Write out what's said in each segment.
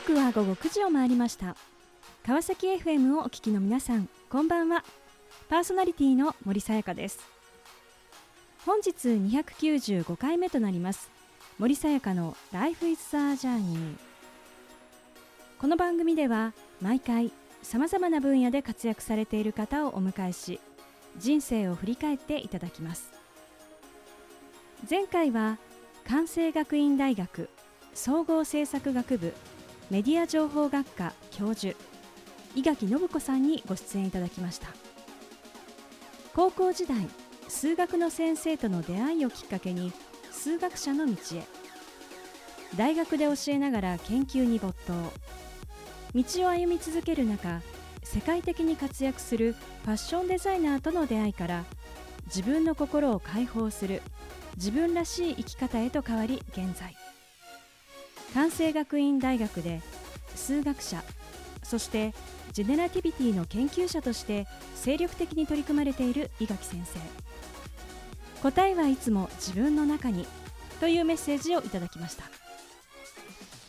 刻は午後9時を回りました。川崎 FM をお聞きの皆さんこんばんは。パーソナリティの森さやかです。本日295回目となります。森さやかの Life is a Journey この番組では毎回さまざまな分野で活躍されている方をお迎えし人生を振り返っていただきます。前回は関西学院大学総合政策学部メディア情報学科教授伊垣信子さんにご出演いただきました。高校時代数学の先生との出会いをきっかけに数学者の道へ。大学で教えながら研究に没頭。道を歩み続ける中世界的に活躍するファッションデザイナーとの出会いから自分の心を解放する自分らしい生き方へと変わり現在。関西学院大学で数学者そしてジェネラティビティの研究者として精力的に取り組まれている伊垣先生。答えはいつも自分の中にというメッセージをいただきました。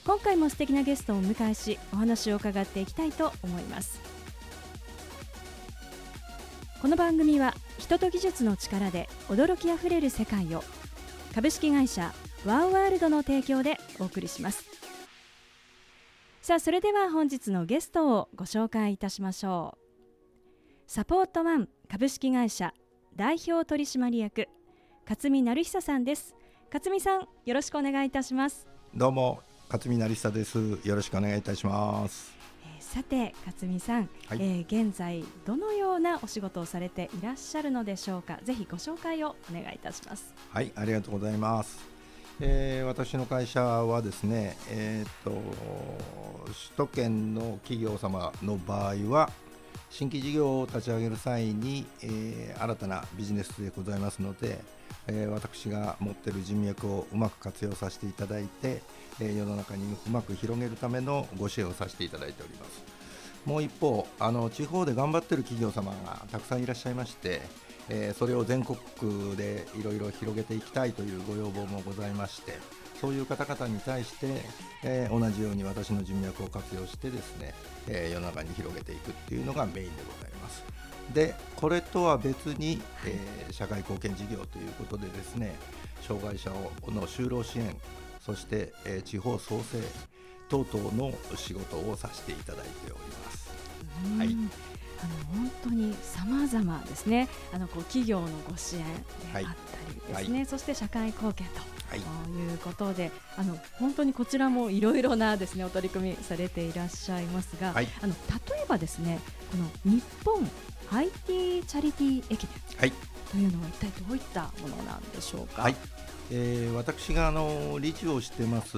今回も素敵なゲストをお迎えしお話を伺っていきたいと思います。この番組は人と技術の力で驚きあふれる世界を株式会社ワンワールドの提供でお送りします。さあそれでは本日のゲストをご紹介いたしましょう。サポートワン株式会社代表取締役勝見成久さんです。勝見さんよろしくお願いいたします。どうも勝見成久です。よろしくお願いいたします。さて勝見さん、はい、えー、現在どのようなお仕事をされていらっしゃるのでしょうか。ぜひご紹介をお願いいたします。はいありがとうございますえー、私の会社はですね、えーと、首都圏の企業様の場合は新規事業を立ち上げる際に、えー、新たなビジネスでございますので、えー、私が持ってる人脈をうまく活用させていただいて、え、世の中にうまく広げるためのご支援をさせていただいております。もう一方あの地方で頑張ってる企業様がたくさんいらっしゃいまして、えー、それを全国でいろいろ広げていきたいというご要望もございましてそういう方々に対して、えー、同じように私の人脈を活用してですね、えー、世の中に広げていくっていうのがメインでございますでこれとは別に、え、社会貢献事業ということでですね障害者をの就労支援そして、え、地方創生等々の仕事をさせていただいております。はい。あの本当に様々ですね。あのこう企業のご支援であったりですね、はい、そして社会貢献と。はい、いうことで、あの本当にこちらもいろいろなですねお取り組みされていらっしゃいますが、はい、あの例えばですね、この日本 IT チャリティー駅伝。というのは一体どういったものなんでしょうか？はい。えー、私があの理事をしてます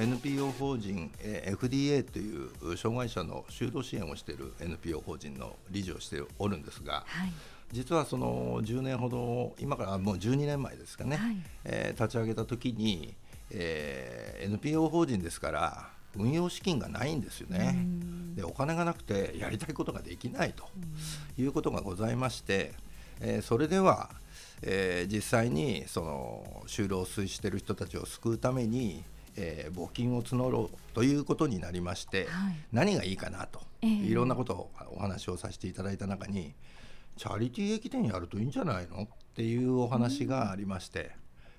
NPO 法人、えー、FDA という障害者の就労支援をしている NPO 法人の理事をしておるんですが、はい、実はその10年ほど今からもう12年前ですかね、はい、えー、立ち上げた時に、えー、NPO 法人ですから運用資金がないんですよね。でお金がなくてやりたいことができないということがございまして、えー、それではえー、実際にその就労推している人たちを救うために、えー、募金を募ろうということになりまして、はい、何がいいかなと、えー、いろんなことをお話をさせていただいた中にチャリティー駅伝やるといいんじゃないの？っていうお話がありまして。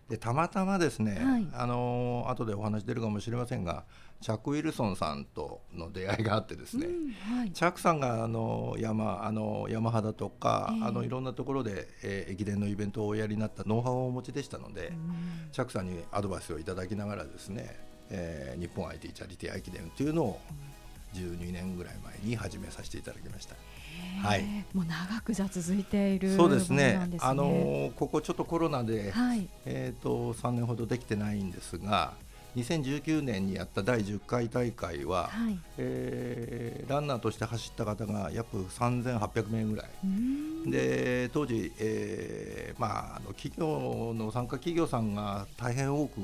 でたまたまですね、はい、あの後でお話出るかもしれませんがチャック・ウィルソンさんとの出会いがあってですね、うんはい、チャックさんがあの山あの山肌とか、えー、あのいろんなところで、えー、駅伝のイベントをおやりになったノウハウをお持ちでしたので、うん、チャックさんにアドバイスをいただきながらですね、えー、日本 IT チャリティー駅伝というのを12年ぐらい前に始めさせていただきました。はい、もう長くじゃ続いている、そうですね。あのここちょっとコロナで、はい、えっ、ー、と3年ほどできてないんですが、2019年にやった第10回大会は、はい、えー、ランナーとして走った方が約3800名ぐらい。で当時、えーまあ、あの企業の参加企業さんが大変多く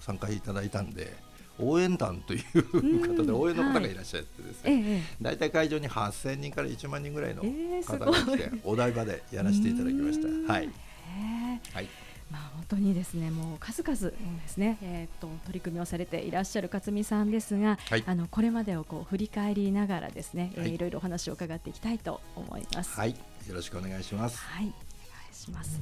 参加いただいたんで応援団という方で応援の方がいらっしゃってですね、大体会場に8000人から1万人ぐらいの方が来て、お台場でやらせていただきました。はい、はい。まあ、本当にですねもう数々ですね、えーと、取り組みをされていらっしゃる勝美さんですが、はい、あのこれまでをこう振り返りながらですね、はい、えー、いろいろお話を伺っていきたいと思います。はい、よろしくお願いします。はい、お願いします。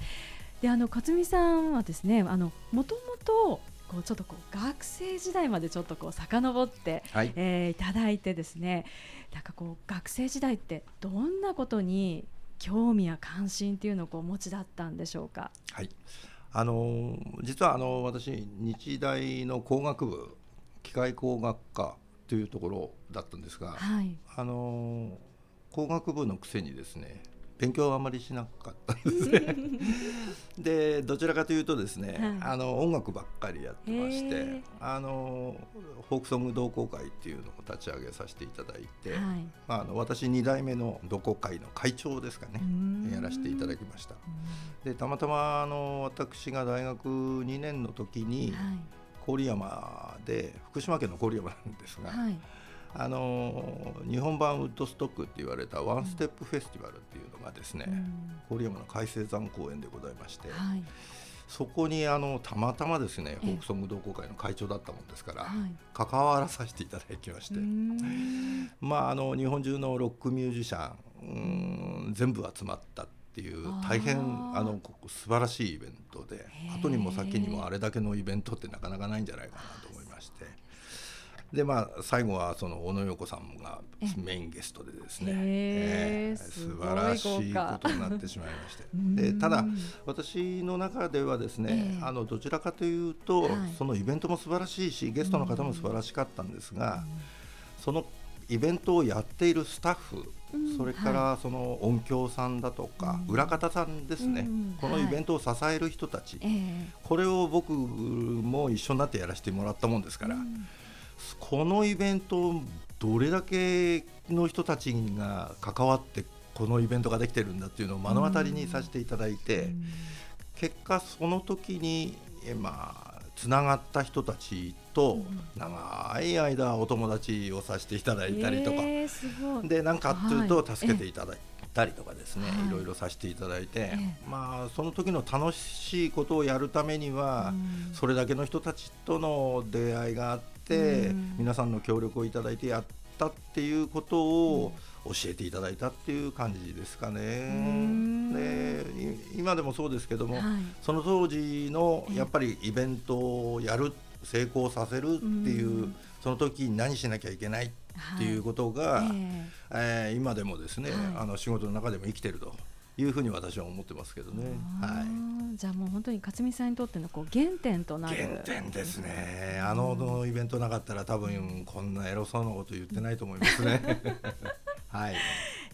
で、あの勝美さんはですね、あのもともとこうちょっとこう学生時代までちょっとこう遡って、はい、えー、いただいてですね、なんかこう学生時代ってどんなことに興味や関心っていうのをこうお持ちだったんでしょうか？はい。あの実はあの私日大の工学部機械工学科というところだったんですが、はい、あの工学部のくせにですね勉強はあまりしなかったんですね。でどちらかというとですね、はい、あの音楽ばっかりやってましてあのフォークソング同好会っていうのを立ち上げさせていただいて、はい、まあ、あの私2代目の同好会の会長ですかねやらせていただきました。でたまたまあの私が大学2年の時に、郡山で福島県の郡山なんですが、あの日本版ウッドストックって言われたワンステップフェスティバルっていうのがですね、郡、山の海星山公園でございまして、はい、そこにあのたまたまですねフォークソング同好会の会長だったもんですから、関わらさせていただきまして、まああの日本中のロックミュージシャン全部集まったっていう大変あの素晴らしいイベントで後にも先にもあれだけのイベントってなかなかないんじゃないかなと。でまあ最後はその小野洋子さんがメインゲストでですね、えー、素晴らしいことになってしまいまして。でただ私の中ではですね、えー、あのどちらかというと、はい、そのイベントも素晴らしいしゲストの方も素晴らしかったんですがそのイベントをやっているスタッフそれからその音響さんだとか、裏方さんですね、このイベントを支える人たち、これを僕も一緒になってやらせてもらったもんですから、このイベントどれだけの人たちが関わってこのイベントができてるんだっていうのを目の当たりにさせていただいて、結果その時にまあつながった人たちと長い間お友達をさせていただいたりとか、えー、で何かっていうと助けていただいたりとかですね、はい、いろいろさせていただいて、まあその時の楽しいことをやるためには、それだけの人たちとの出会いがあって、皆さんの協力をいただいてやったっていうことを教えていただいたっていう感じですかね。で今でもそうですけども、はい、その当時のやっぱりイベントをやる成功させるっていうその時に何しなきゃいけないっていうことが、はい、えー、今でもですね、はい、あの仕事の中でも生きてるというふうに私は思ってますけどね。はい。じゃあもう本当に勝美さんにとってのこう原点となる。原点ですね。あののイベントなかったら多分こんなエロそうなこと言ってないと思いますね。はい。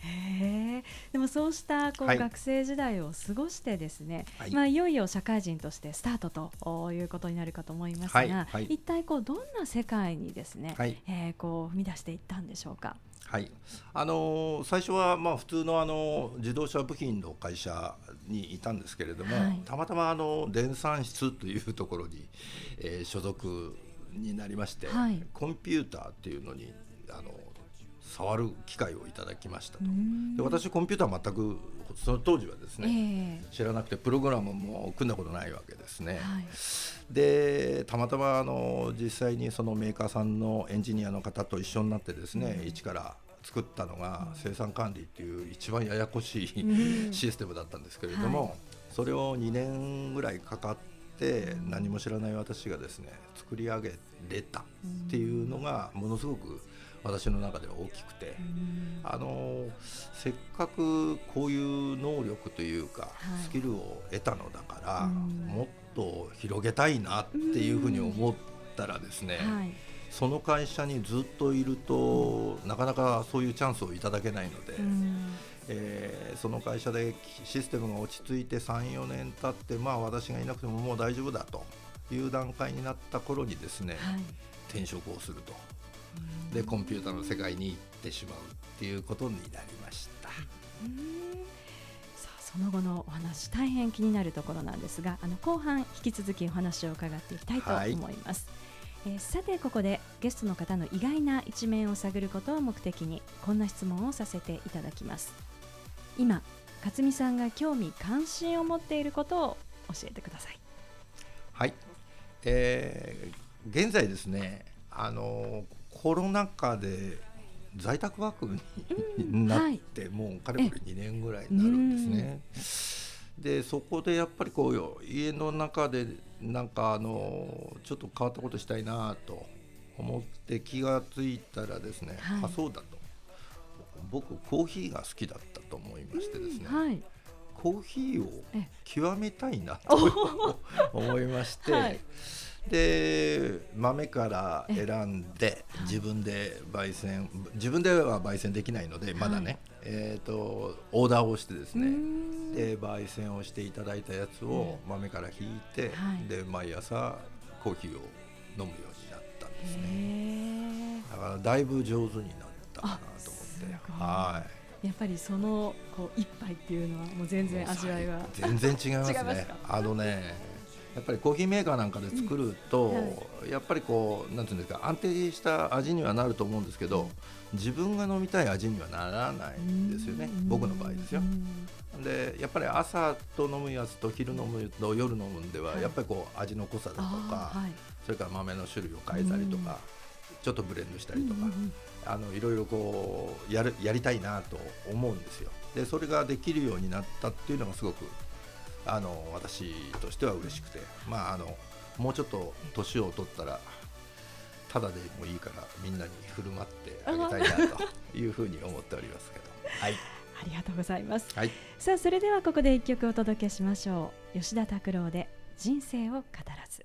へでもそうしたこう、はい、学生時代を過ごしてですね、はいまあ、いよいよ社会人としてスタートということになるかと思いますが、はいはい、一体こうどんな世界にですね、はい、えー、こう踏み出していったんでしょうか？はい。あのー、最初はまあ普通のあの自動車部品の会社にいたんですけれども、はい、たまたまあの電算室というところに、えー、所属になりまして、はい、コンピューターっていうのにあの触る機会をいただきましたと。で私コンピューター全くその当時はですね、えー、知らなくてプログラムも組んだことないわけですね、はい、でたまたまあの実際にそのメーカーさんのエンジニアの方と一緒になってですね、うん、一から作ったのが生産管理っていう一番ややこしい、システムだったんですけれども、はい、それを2年ぐらいかかって何も知らない私がですね作り上げれたっていうのがものすごく私の中では大きくて、あのせっかくこういう能力というか、スキルを得たのだから、もっと広げたいなっていうふうに思ったらですね、その会社にずっといると、なかなかそういうチャンスをいただけないので。えー、その会社でシステムが落ち着いて34年経って、まあ、私がいなくてももう大丈夫だという段階になった頃にですね、はい、転職をするとでコンピューターの世界に行ってしまうっていうことになりました。さあその後のお話大変気になるところなんですがあの後半引き続きお話を伺っていきたいと思います。はい、えー、さてここでゲストの方の意外な一面を探ることを目的にこんな質問をさせていただきます。今勝美さんが興味関心を持っていることを教えてください。はい、えー、現在ですねあのコロナ禍で在宅ワークに なって、もうかれこれ2年ぐらいになるんですね。でそこでやっぱりこう家の中でなんかあのちょっと変わったことしたいなと思って気が付いたらですね、はい、あそうだと。僕コーヒーが好きだったと思いましてですね、はい、コーヒーを極めたいなと思いまして、はい、で豆から選んで自分で焙煎自分では焙煎できないのでまだね、えーと、オーダーをしてですね。で焙煎をしていただいたやつを豆からひいて、で毎朝コーヒーを飲むようになったんですね。だからだいぶ上手になったかなと思って。はい。やっぱりそのこう一杯っていうのはもう全然味わいが全然違いますね。あのねやっぱりコーヒーメーカーなんかで作ると、うんはい、やっぱりこうなんていうんですか安定した味にはなると思うんですけど自分が飲みたい味にはならないんですよね。僕の場合ですよ。でやっぱり朝と飲むやつと昼飲むと夜飲むんでは、はい、やっぱりこう味の濃さだとか、はい、それから豆の種類を変えたりとか、ちょっとブレンドしたりとか、あのいろいろこうやるやりたいなと思うんですよ。でそれができるようになったっていうのがすごくあの私としては嬉しくて、まあ、あのもうちょっと年を取ったらただでもいいからみんなに振る舞ってあげたいなというふうに思っておりますけど。はい、ありがとうございます、はい、さあそれではここで一曲お届けしましょう。吉田拓郎で人生を語らず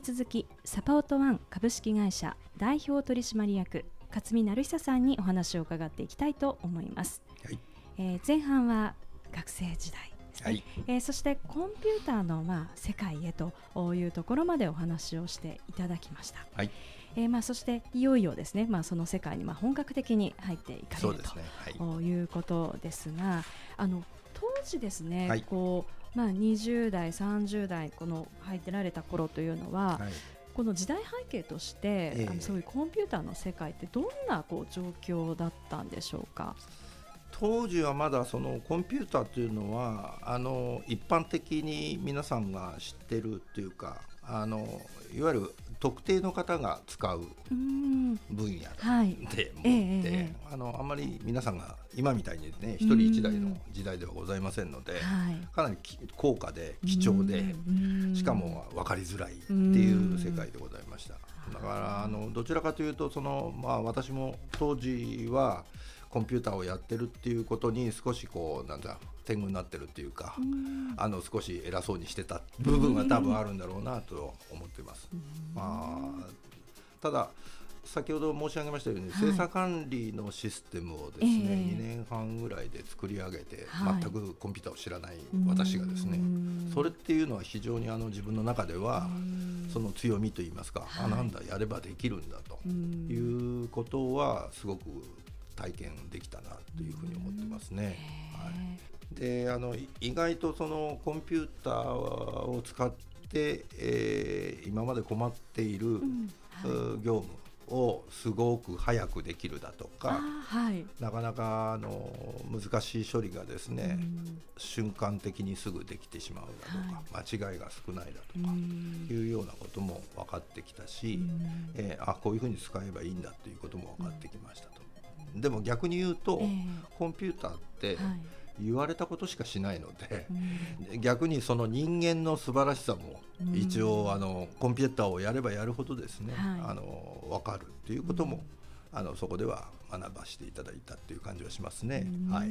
き続きサポートワン株式会社代表取締役勝見成久さんにお話を伺っていきたいと思います、はい、えー、前半は学生時代はい、えー、そしてコンピューターのまあ世界へというところまでお話をしていただきました、はい、えー、まあそしていよいよですね、まあ、その世界にまあ本格的に入っていかれる、ね、ということですがあの当時ですね、はい、こうまあ、20代、30代この入ってられた頃というのは、はい、この時代背景として、えー、あのそういうコンピューターの世界ってどんなこう状況だったんでしょうか？当時はまだそのコンピューターというのはあの一般的に皆さんが知ってるっていうかあのいわゆる特定の方が使う分野でもって、はいえー、あのあんまり皆さんが今みたいにね一人一台の時代ではございませんので、かなり高価で貴重でしかも分かりづらいっていう世界でございました。だからあのどちらかというとその、まあ、私も当時はコンピューターをやってるっていうことに少しこうなんだ天狗になってるっていうか、うあの少し偉そうにしてた部分が多分あるんだろうなと思ってます。まあ、ただ先ほど申し上げましたように、はい、精査管理のシステムをですね、えー、2年半ぐらいで作り上げて、はい、全くコンピューターを知らない私がですねそれっていうのは非常にあの自分の中ではその強みといいますか、はい、あなんだやればできるんだということはすごく体験できたなというふうに思ってますね。はい、であの意外とそのコンピューターを使って、えー、今まで困っている、うん。はい、業務をすごく早くできるだとか、はい、なかなかあの難しい処理がですね、うん、瞬間的にすぐできてしまうだとか、はい、間違いが少ないだとかいうようなことも分かってきたし、うん、えー、あこういうふうに使えばいいんだということも分かってきましたと。でも逆に言うと、えー、コンピューターって、言われたことしかしないので、うん、逆にその人間の素晴らしさも一応、あのコンピューターをやればやるほどですね、はい、あの分かるっていうことも、うん、あのそこでは学ばせていただいたっていう感じはしますね。はい、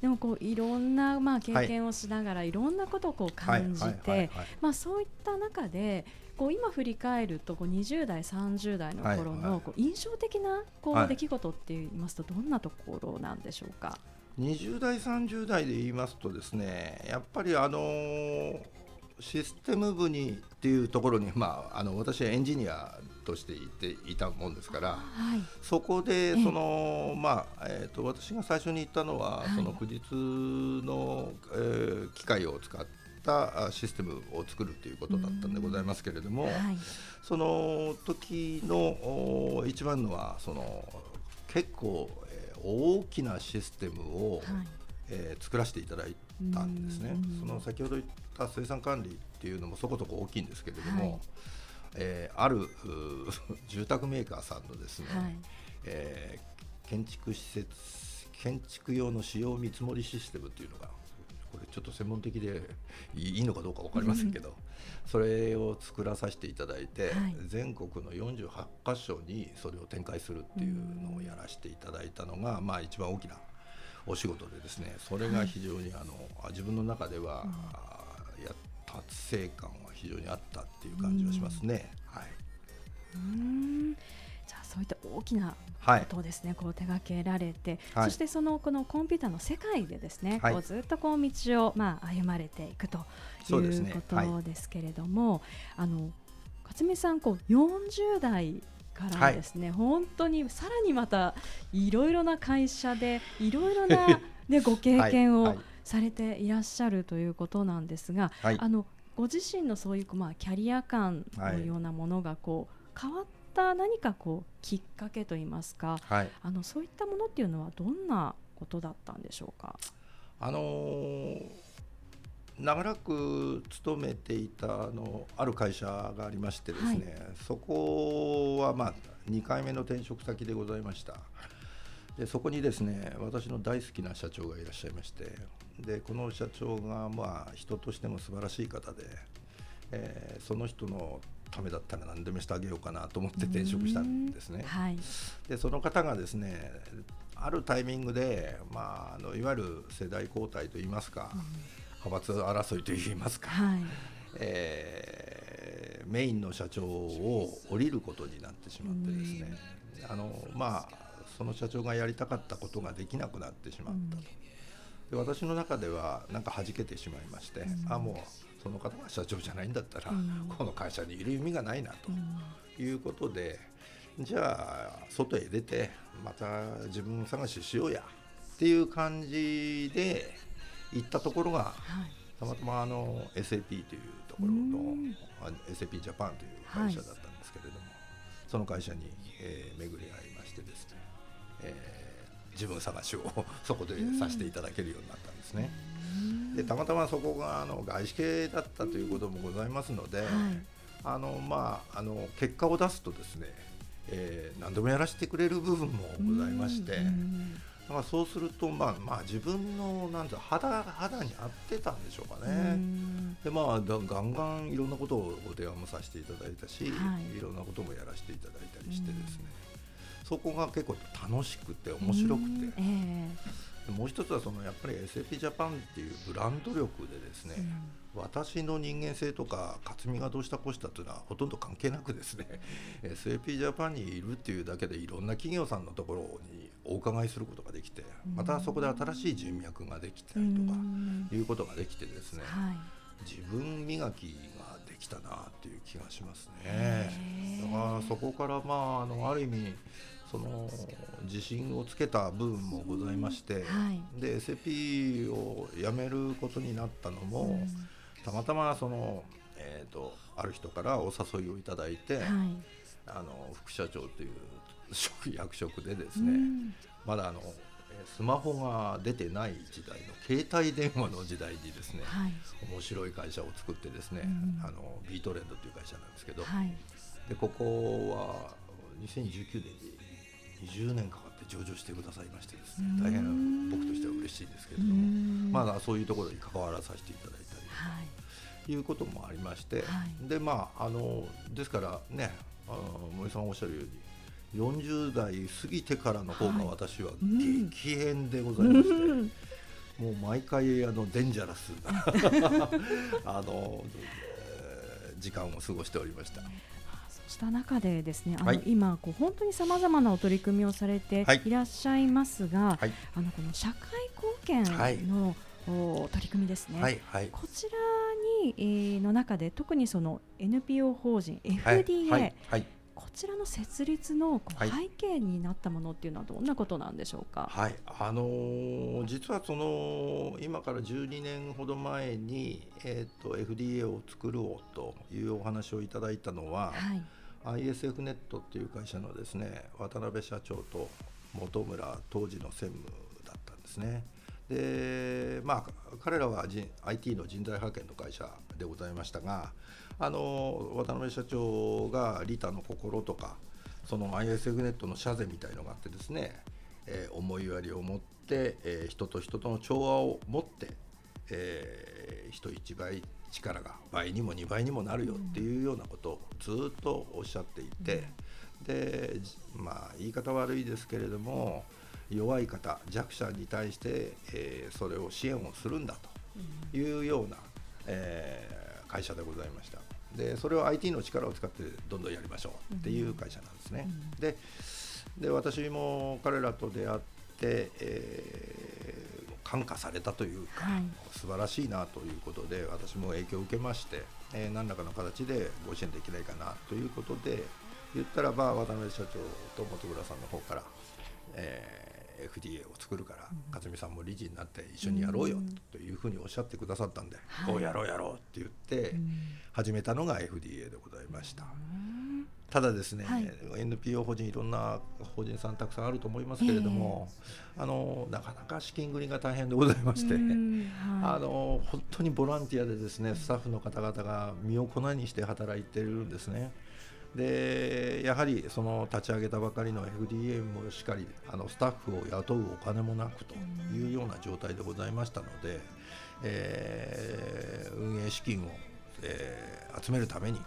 でもこういろんなまあ経験をしながら、い、ろんなことをこう感じて、まあそういった中でこう今振り返るとこう20代30代の頃のこう印象的なこう出来事って言いますとどんなところなんでしょうか？20代30代で言いますとですねやっぱりあのー、システム部にっていうところに、まあ、あの私はエンジニアとしていていたもんですから、はい、そこでその、まあえーと、私が最初に行ったのは、はい、その富士通の、えー、機械を使ったシステムを作るということだったんでございますけれども、はい、その時の一番のはその結構、えー、大きなシステムを、はい、えー、作らせていただいたんですね。その先ほど言った生産管理っていうのもそこそこ大きいんですけれども、はい、えー、ある住宅メーカーさんのですね、はい、えー、建築施設建築用の使用見積もりシステムっていうのがこれちょっと専門的でいいのかどうか分かりませんけど、それを作らさせていただいて、はい、全国の48箇所にそれを展開するっていうのをやらせていただいたのが、まあ、一番大きなお仕事でですねそれが非常にあの、自分の中では、や達成感は非常にあったっていう感じはしますね。はい、うん。じゃあそういった大きなことをですね、はい、こう手掛けられて、はい、そしてそのこのコンピューターの世界でですね、はい、こうずっとこう道をまあ歩まれていくということですけれども、ね、あの勝美さんこう40代からですね、本当にさらにまたいろいろな会社でいろいろな、ね、ご経験をされていらっしゃるということなんですが、あのご自身のそういう、まあ、キャリア感のようなものがこう変わった何かこうきっかけといいますか、はい、あのそういったものっていうのはどんなことだったんでしょうか？あのー、長らく勤めていたあのある会社がありましてですね、はい、そこはまあ2回目の転職先でございました。でそこにですね私の大好きな社長がいらっしゃいましてでこの社長がまあ人としても素晴らしい方で、えー、その人のためだったら何でもしてあげようかなと思って転職したんですね。はい、でその方がですねあるタイミングで、まあ、あのいわゆる世代交代といいますか、うん、派閥争いといいますか、はい、えー、メインの社長を降りることになってしまってですね、あのまあその社長がやりたかったことができなくなってしまったと。で私の中ではなんか弾けてしまいまして、うん、あもうその方が社長じゃないんだったら、うん、この会社にいる意味がないなということで、じゃあ外へ出てまた自分探ししようやっていう感じで行ったところが、はい、たまたまあの SAP というところの SAP ジャパンという会社だったんですけれども、はい、その会社に、えー、巡り合いましてですね、えー、自分探しをそこでさせていただけるようになったんですね。でたまたまそこがあの外資系だったということもございますので、はい、あのまあ、あの結果を出すとですね、えー、何でもやらせてくれる部分もございまして。だからそうすると、まあまあ、自分のなんて肌肌に合ってたんでしょうかね。でまあガンガンいろんなことをお電話もさせていただいたし、はい、いろんなこともやらせていただいたりしてですねそこが結構楽しくて面白くて、えー、もう一つはそのやっぱり SAP ジャパンっていうブランド力でですね、うん、私の人間性とか克実がどうしたこうしたというのはほとんど関係なくですね SAP ジャパンにいるっていうだけでいろんな企業さんのところにお伺いすることができてまたそこで新しい人脈ができたりとかいうことができてですね、はい、自分磨きができたなっていう気がしますね。だからそこからまああのある意味その自信をつけた部分もございまして、はい、で SAP を辞めることになったのも、うん、たまたまその、えーと、ある人からお誘いをいただいて、はい、あの副社長という役職でですね、うん、まだあのスマホが出てない時代の携帯電話の時代にですね、はい、面白い会社を作ってですね、うん、あのビートレンドという会社なんですけど、でここは2019年に20年かかって上場してくださいましてですね大変僕としては嬉しいですけれどもまだそういうところに関わらさせていただいたり、はい、いうこともありまして、はい、でまああのですからねあの森さんおっしゃるように40代過ぎてからの方が私は激変でございまして、はいもう毎回あのデンジャラスな あの、時間を過ごしておりました。した中でですねあの、はい、今こう本当にさまざまなお取り組みをされてい。らっしゃいますが、はい、あのこの社会貢献の、お取り組みですね、はいはい、こちらに、えー、の中で特にその NPO 法人 FDA、はい。はい、こちらの設立の背景になったものっていうのはどんなことなんでしょうか？はい、あのー、実はその今から12年ほど前にえっ、ー、と FDA を作ろうというお話をいただいたのは、はい、ISF ネットっていう会社のですね渡辺社長と本村当時の専務だったんですね。でまあ彼らは IT の人材派遣の会社でございましたがあの渡辺社長がリタの心とかその ISF ネットの社税みたいのがあってですね、えー、思いやりを持って、えー、人と人との調和を持って、えー、人一倍力が倍にも2倍にもなるよっていうようなことをずっとおっしゃっていて、でまあ言い方悪いですけれども弱い方弱者に対して、えー、それを支援をするんだというような、えー、会社でございました。でそれを IT の力を使ってどんどんやりましょうっていう会社なんですね。うん、でで私も彼らと出会って、えー、感化されたというか、はい、素晴らしいなということで私も影響を受けまして、えー、何らかの形でご支援できないかなということで言ったらば渡辺社長と本村さんの方から、えー FDA を作るから、勝美さんも理事になって一緒にやろうよというふうにおっしゃってくださったんで、はい、おうやろうやろうって言って始めたのが FDA でございました。ただですね、はい、NPO 法人いろんな法人さんたくさんあると思いますけれども、えー、あのなかなか資金繰りが大変でございまして、はい、あの本当にボランティアでですねスタッフの方々が身を粉にして働いてるんですね。でやはりその立ち上げたばかりの FDA もしっかりあのスタッフを雇うお金もなくというような状態でございましたので、えー、運営資金を、えー、集めるために、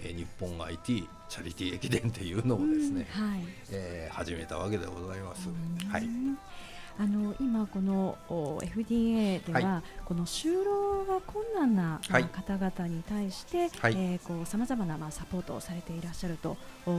えー、日本 IT チャリティー駅伝っていうのをですね、はい、えー、始めたわけでございます。はいあの今この FDA では、はい、この就労が困難な、はい、方々に対して、はい、えまざまなまあサポートをされていらっしゃると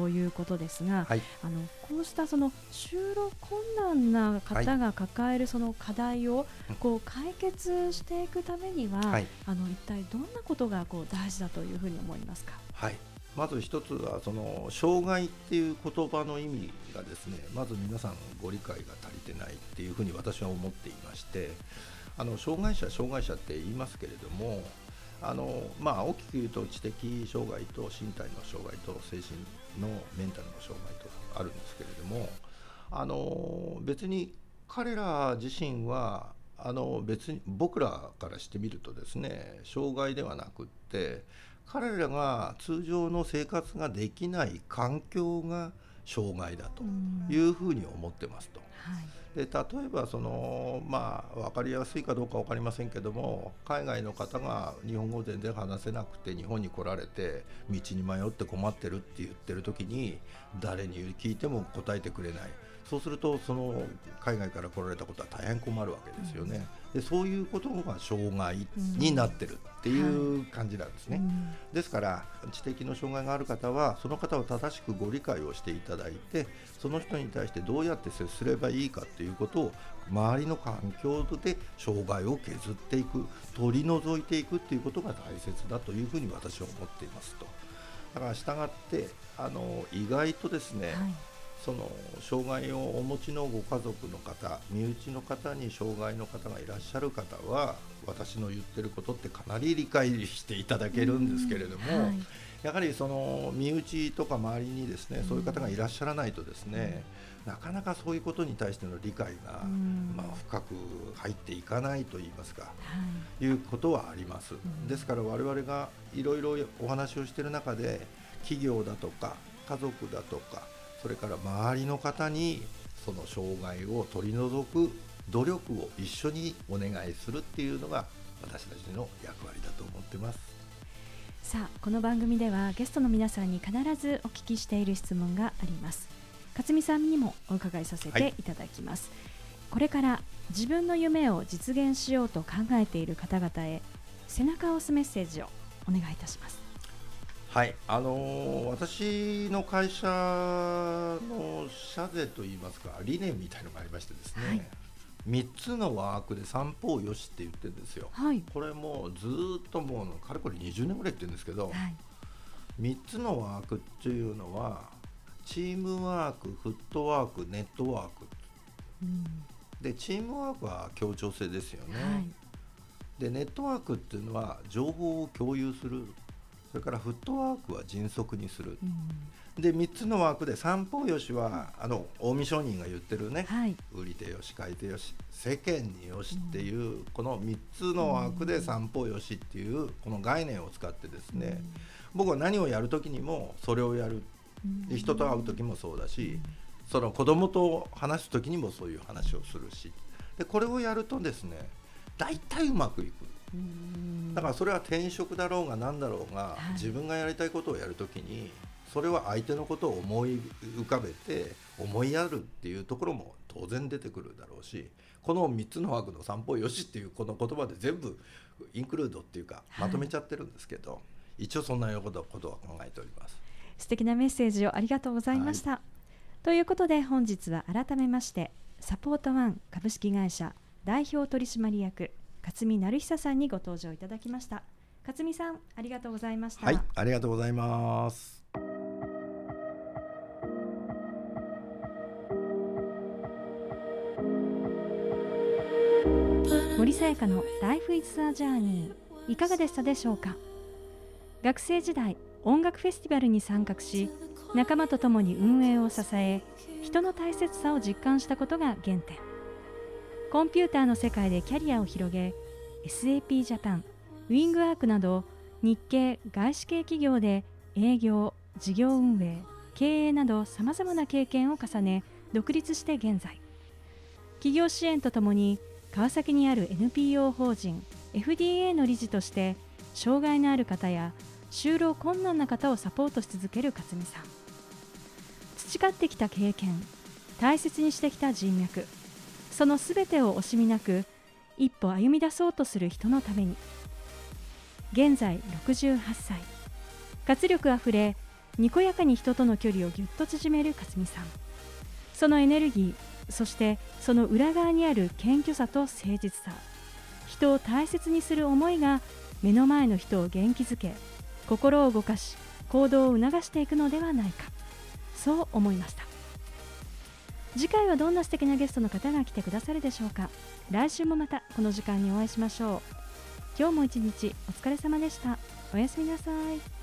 いうことですが、はい、あのこうしたその就労困難な方が抱えるその課題をこう解決していくためには、あの一体どんなことがこう大事だというふうに思いますか？はいまず一つはその障害っていう言葉の意味がですねまず皆さんご理解が足りてないっていうふうに私は思っていましてあの障害者障害者って言いますけれどもあのまあ大きく言うと知的障害と身体の障害と精神のメンタルの障害とあるんですけれどもあの別に彼ら自身はあの別に僕らからしてみるとですね障害ではなくって彼らが通常の生活ができない環境が障害だというふうに思ってますと。で例えばその、まあ、分かりやすいかどうか分かりませんけども海外の方が日本語全然話せなくて日本に来られて道に迷って困ってるって言ってる時に誰に聞いても答えてくれないそうするとその海外から来られたことは大変困るわけですよね。でそういうことが障害になってるっていう感じなんですね、はい、ですから知的の障害がある方はその方を正しくご理解をしていただいてその人に対してどうやって接すればいいかっていうことを周りの環境で障害を削っていく取り除いていくっていうことが大切だというふうに私は思っていますと。だから従ってあの意外とですね、はいその障害をお持ちのご家族の方身内の方に障害の方がいらっしゃる方は私の言ってることってかなり理解していただけるんですけれども、はい、やはりその身内とか周りにですねそういう方がいらっしゃらないとですね、なかなかそういうことに対しての理解が、まあ、深く入っていかないといいますか、はい、いうことはあります。ですから我々がいろいろお話をしている中で企業だとか家族だとかそれから周りの方にその障害を取り除く努力を一緒にお願いするっていうのが私たちの役割だと思ってます。さあこの番組ではゲストの皆さんに必ずお聞きしている質問があります。勝美さんにもお伺いさせてい。ただきます、はい、これから自分の夢を実現しようと考えている方々へ背中を押すメッセージをお願いいたしますはい、あのー、私の会社の社税といいますか理念みたいのがありましてですね、はい、3つのワークで三方よしって言ってるんですよ、はい、これもずっともうかれこれ20年ぐらい言ってるんですけど、はい、3つのワークっていうのはチームワークフットワークネットワーク、うん、でチームワークは協調性ですよね、はい、でネットワークっていうのは情報を共有するそれからフットワークは迅速にする、うん、で3つのワークで三方よしはあの近江商人が言ってるね、はい、売り手よし買い手よし世間によしっていう、うん、この3つのワークで三方よしっていうこの概念を使ってですね、うん、僕は何をやる時にもそれをやる。で人と会う時もそうだしその子供と話す時にもそういう話をするし。でこれをやるとですね大体うまくいく。だからそれは転職だろうが何だろうが、はい、自分がやりたいことをやるときにそれは相手のことを思い浮かべて思いやるっていうところも当然出てくるだろうしこの3つの枠の散歩よしっていうこの言葉で全部インクルードっていうかまとめちゃってるんですけど、はい、一応そんなことことは考えております。素敵なメッセージをありがとうございました、はい、ということで本日は改めましてサポートワン株式会社代表取締役勝見成久さんにご登場いただきました。勝見さんありがとうございました。はいありがとうございます。森さやかの Life is a Journey いかがでしたでしょうか？学生時代音楽フェスティバルに参画し仲間と共に運営を支え人の大切さを実感したことが原点コンピューターの世界でキャリアを広げ SAP ジャパンウィングアークなど日系外資系企業で営業事業運営経営などさまざまな経験を重ね独立して現在。企業支援とともに川崎にある NPO 法人 FDA の理事として障害のある方や就労困難な方をサポートし続ける勝美さん。培ってきた経験大切にしてきた人脈。そのすべてを惜しみなく一歩歩み出そうとする人のために。現在68歳。活力あふれにこやかに人との距離をぎゅっと縮める勝美さん。そのエネルギーそしてその裏側にある謙虚さと誠実さ。人を大切にする思いが目の前の人を元気づけ心を動かし行動を促していくのではないか。そう思いました。次回はどんな素敵なゲストの方が来てくださるでしょうか。来週もまたこの時間にお会いしましょう。今日も一日お疲れ様でした。おやすみなさい。